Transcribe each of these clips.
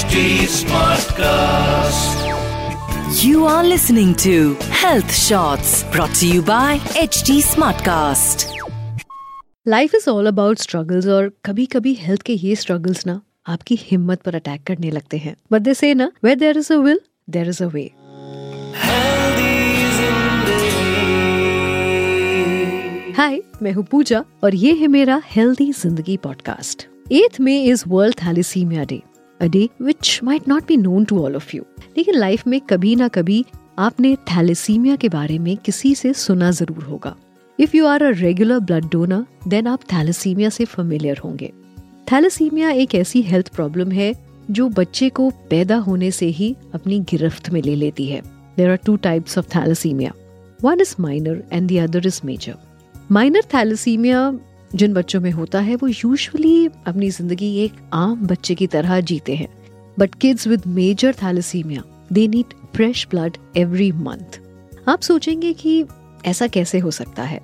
HD Smartcast. You are listening to Health Shots brought to you by HD Smartcast. Life is all about struggles और कभी कभी health के ये struggles ना आपकी हिम्मत पर अटैक करने लगते हैं। बट दे से ना where there is a will there is a way hi मैं हूँ पूजा और ये है मेरा हेल्दी ज़िंदगी पॉडकास्ट एथ में is world thalassemia day a day which might not be known to all of you लेकिन life में कभी ना कभी आपने थैलेसीमिया के बारे में किसी से सुना ज़रूर होगा। If you are a regular blood donor then आप थैलेसीमिया से फेमिलियर होंगे। थैलेसीमिया एक ऐसी हेल्थ प्रॉब्लम है जो बच्चे को पैदा होने से ही अपनी गिरफ्त में ले लेती है। There are two types of thalassemia one is minor and the other is major minor thalassemia जिन बच्चों में होता है, वो यूजुअली अपनी ज़िंदगी एक आम बच्चे की तरह जीते हैं। But kids with major thalassemia they need fresh blood every month आप सोचेंगे कि ऐसा कैसे हो सकता है?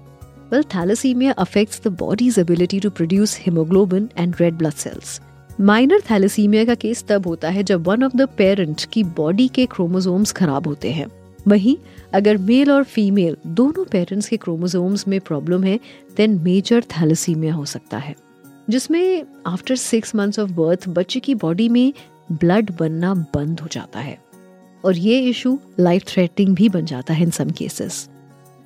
Well thalassemia affects the body's ability to produce hemoglobin and red blood cells minor thalassemia का केस तब होता है जब वन ऑफ़ द पेरेंट की बॉडी के क्रोमोसोम्स खराब होते हैं। वहीं, अगर मेल और फीमेल दोनों पेरेंट्स के क्रोमोसोम्स में प्रॉब्लम है देन मेजर थैलेसीमिया हो सकता है, जिसमें after six months of birth बच्चे की बॉडी में ब्लड बनना बंद हो जाता है। और ये इशू लाइफ थ्रेटनिंग भी बन जाता है इन सम केसेस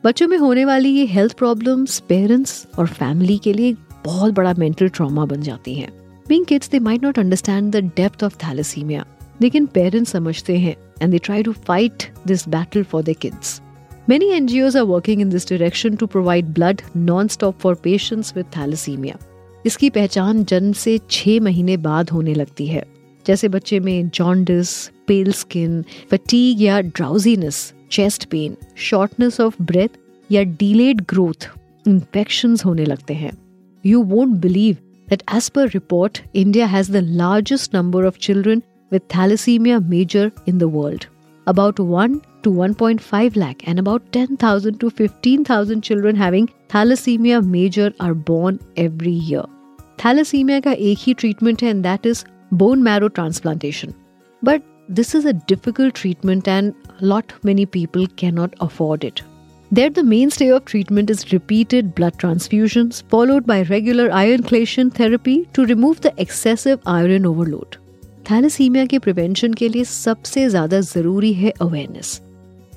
बच्चों में होने वाली ये हेल्थ प्रॉब्लम्स पेरेंट्स और फैमिली के लिए बहुत बड़ा मेंटल ट्रॉमा बन जाती हैं। Being kids they might not understand the depth of thalassemia लेकिन पेरेंट्स समझते हैं and they try to fight this battle for their kids. Many NGOs are working in this direction to provide blood non-stop for patients with thalassemia. इसकी पहचान जन्म से छह महीने बाद होने लगती है जैसे बच्चे में जॉन्डिस पेल स्किन फटीग या drowsiness chest pain shortness of breath या डिलेड ग्रोथ इन्फेक्शन होने लगते हैं you won't believe that as per report, India has the largest number of children with thalassemia major in the world. About 1 to 1.5 lakh and about 10,000 to 15,000 children having thalassemia major are born every year. Thalassemia ka ek hi treatment hai and that is bone marrow transplantation. But this is a difficult treatment and lot many people cannot afford it. There, the mainstay of treatment is repeated blood transfusions, followed by regular iron chelation therapy to remove the excessive iron overload. Thalassemia के prevention के लिए सबसे ज़्यादा ज़रूरी है awareness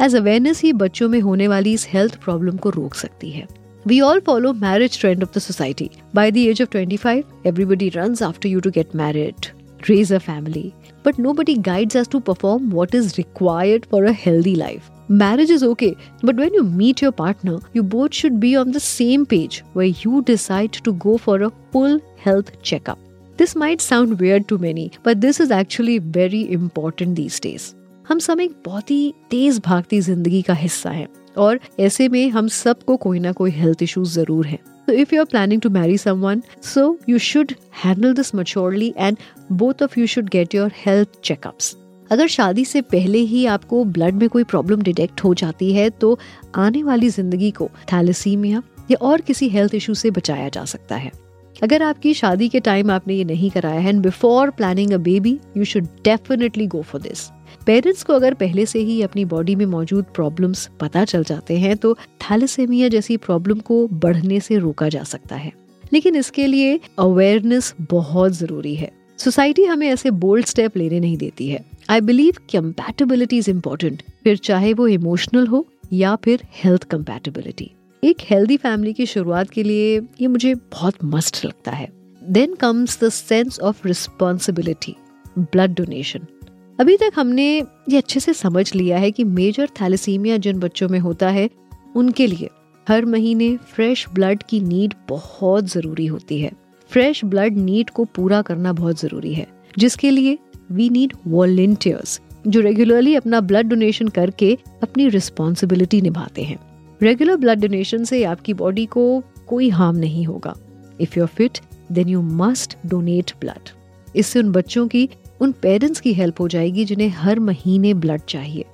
as awareness ही बच्चों में होने वाली इस हेल्थ प्रॉब्लम को रोक सकती है. We all follow marriage trend of the society by the age of twenty five everybody run after you to get married raise a family but nobody guides us to perform what is required for a healthy life marriage is okay but when you meet your partner you both should be on the same page way you decide to go for a full health checkup this might sound weird to many but this is actually very important these days हम सब एक बहुत ही तेज भागती ज़िंदगी का हिस्सा है और ऐसे में हम सबको कोई ना कोई हेल्थ इश्यूज़ ज़रूर है। So if you're planning to marry someone, so you should handle this maturely and both of you should get your health checkups. अगर शादी से पहले ही आपको ब्लड में कोई प्रॉब्लम डिटेक्ट हो जाती है तो आने वाली ज़िंदगी को थैलेसीमिया या और किसी हेल्थ इशू से बचाया जा सकता है। अगर आपकी शादी के टाइम आपने ये नहीं कराया है and before planning a baby you should definitely go for this parents को अगर पहले से ही अपनी बॉडी में मौजूद प्रॉब्लम्स पता चल जाते हैं तो थैलेसेमिया जैसी प्रॉब्लम को बढ़ने से रोका जा सकता है. लेकिन इसके लिए अवेयरनेस बहुत ज़रूरी है. सोसाइटी हमें ऐसे बोल्ड स्टेप लेने नहीं देती है. I believe compatibility is important फिर चाहे वो इमोशनल हो या फिर हेल्थ कंपैटिबिलिटी एक हेल्दी फैमिली की शुरुआत के लिए ये मुझे बहुत मस्ट लगता है। Then comes the sense of responsibility blood donation अभी तक हमने ये अच्छे से समझ लिया है कि मेजर थैलेसीमिया जिन बच्चों में होता है, उनके लिए हर महीने फ्रेश ब्लड की नीड बहुत ज़रूरी होती है। फ्रेश ब्लड नीड को पूरा करना बहुत ज़रूरी है। जिसके लिए वी नीड वॉलेंटियर्स जो रेगुलरली अपना ब्लड डोनेशन करके अपनी रिस्पॉन्सिबिलिटी निभाते हैं। रेगुलर ब्लड डोनेशन से आपकी बॉडी को कोई हार्म नहीं होगा। If you fit then you must donate blood इससे उन बच्चों की, उन पेरेंट्स की हेल्प हो जाएगी जिन्हें हर महीने ब्लड चाहिए।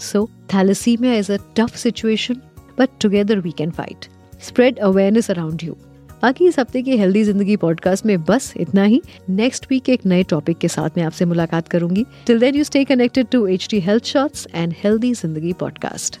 So thalassemia is a tough situation but together we can fight spread awareness around you बाकी इस हफ़्ते की हेल्दी ज़िंदगी पॉडकास्ट में बस इतना ही। नेक्स्ट वीक एक नए टॉपिक के साथ मैं आपसे मुलाकात करूँगी। Till then you stay connected to H D health shorts and healthy Zindagi podcast